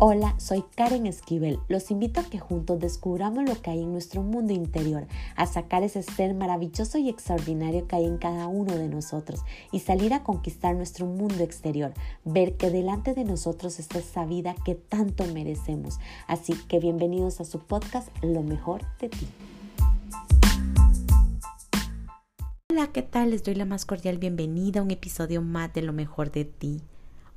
Hola, soy Karen Esquivel. Los invito a que juntos descubramos lo que hay en nuestro mundo interior, a sacar ese ser maravilloso y extraordinario que hay en cada uno de nosotros y salir a conquistar nuestro mundo exterior, ver que delante de nosotros está esa vida que tanto merecemos. Así que bienvenidos a su podcast Lo mejor de ti. Hola, ¿qué tal? Les doy la más cordial bienvenida a un episodio más de Lo mejor de ti.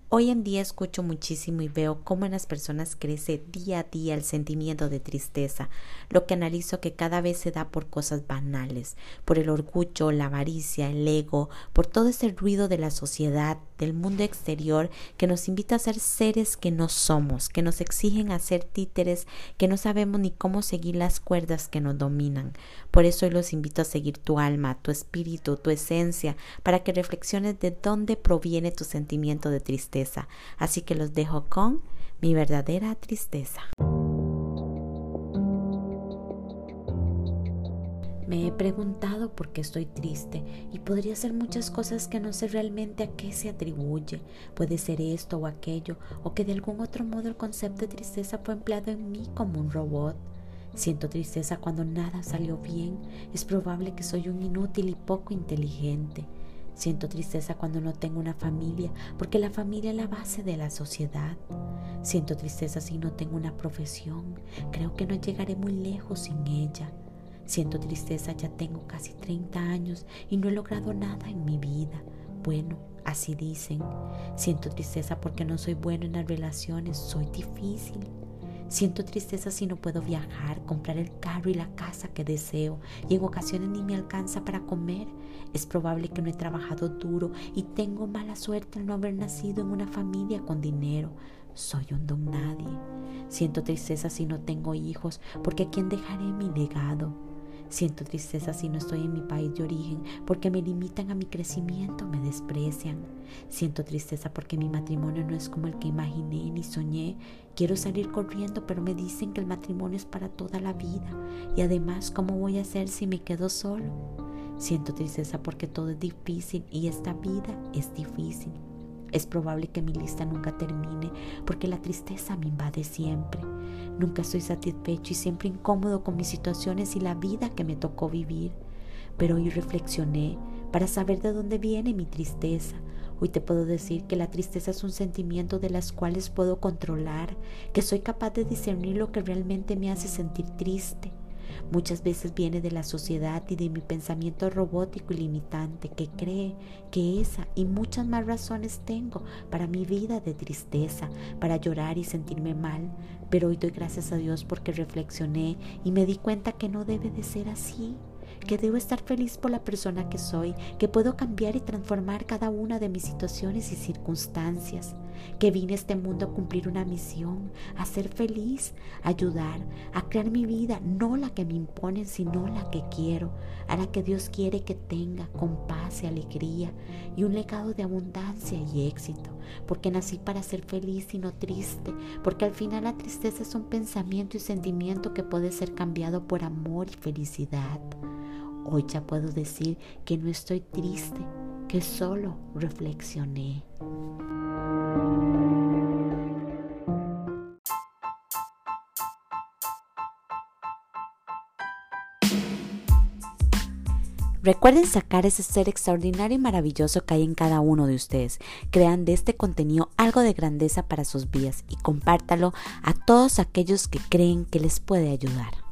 Hoy en día escucho muchísimo y veo cómo en las personas crece día a día el sentimiento de tristeza, lo que analizo que cada vez se da por cosas banales, por el orgullo, la avaricia, el ego, por todo ese ruido de la sociedad, del mundo exterior que nos invita a ser seres que no somos, que nos exigen a ser títeres, que no sabemos ni cómo seguir las cuerdas que nos dominan. Por eso hoy los invito a seguir tu alma, tu espíritu, tu esencia, para que reflexiones de dónde proviene tu sentimiento de tristeza Así que los dejo con mi verdadera tristeza. Me he preguntado por qué estoy triste y podría ser muchas cosas que no sé realmente a qué se atribuye. Puede ser esto o aquello, o que de algún otro modo el concepto de tristeza fue empleado en mí como un robot. Siento tristeza cuando nada salió bien. Es probable que soy un inútil y poco inteligente. Siento tristeza cuando no tengo una familia, porque la familia es la base de la sociedad. Siento tristeza si no tengo una profesión. Creo que no llegaré muy lejos sin ella. Siento tristeza, ya tengo casi 30 años y no he logrado nada en mi vida. Bueno, así dicen. Siento tristeza porque no soy bueno en las relaciones, soy difícil. Siento tristeza si no puedo viajar, comprar el carro y la casa que deseo y en ocasiones ni me alcanza para comer. Es probable que no he trabajado duro y tengo mala suerte al no haber nacido en una familia con dinero. Soy un don nadie. Siento tristeza si no tengo hijos, porque a quién dejaré mi legado. Siento tristeza si no estoy en mi país de origen, porque me limitan a mi crecimiento, me desprecian. Siento tristeza porque mi matrimonio no es como el que imaginé ni soñé. Quiero salir corriendo, pero me dicen que el matrimonio es para toda la vida. Y además, ¿cómo voy a hacer si me quedo solo? Siento tristeza porque todo es difícil y esta vida es difícil. Es probable que mi lista nunca termine porque la tristeza me invade siempre. Nunca estoy satisfecho y siempre incómodo con mis situaciones y la vida que me tocó vivir. Pero hoy reflexioné para saber de dónde viene mi tristeza. Hoy te puedo decir que la tristeza es un sentimiento de las cuales puedo controlar, que soy capaz de discernir lo que realmente me hace sentir triste. Muchas veces viene de la sociedad y de mi pensamiento robótico y limitante que cree que esa y muchas más razones tengo para mi vida de tristeza, para llorar y sentirme mal. Pero hoy doy gracias a Dios porque reflexioné y me di cuenta que no debe de ser así que debo estar feliz por la persona que soy, que puedo cambiar y transformar cada una de mis situaciones y circunstancias, que vine a este mundo a cumplir una misión, a ser feliz, a ayudar, a crear mi vida, no la que me imponen, sino la que quiero, a la que Dios quiere que tenga, con paz y alegría, y un legado de abundancia y éxito, porque nací para ser feliz y no triste, porque al final la tristeza es un pensamiento y sentimiento que puede ser cambiado por amor y felicidad. Hoy ya puedo decir que no estoy triste, que solo reflexioné. Recuerden sacar ese ser extraordinario y maravilloso que hay en cada uno de ustedes. Crean de este contenido algo de grandeza para sus vidas y compártalo a todos aquellos que creen que les puede ayudar.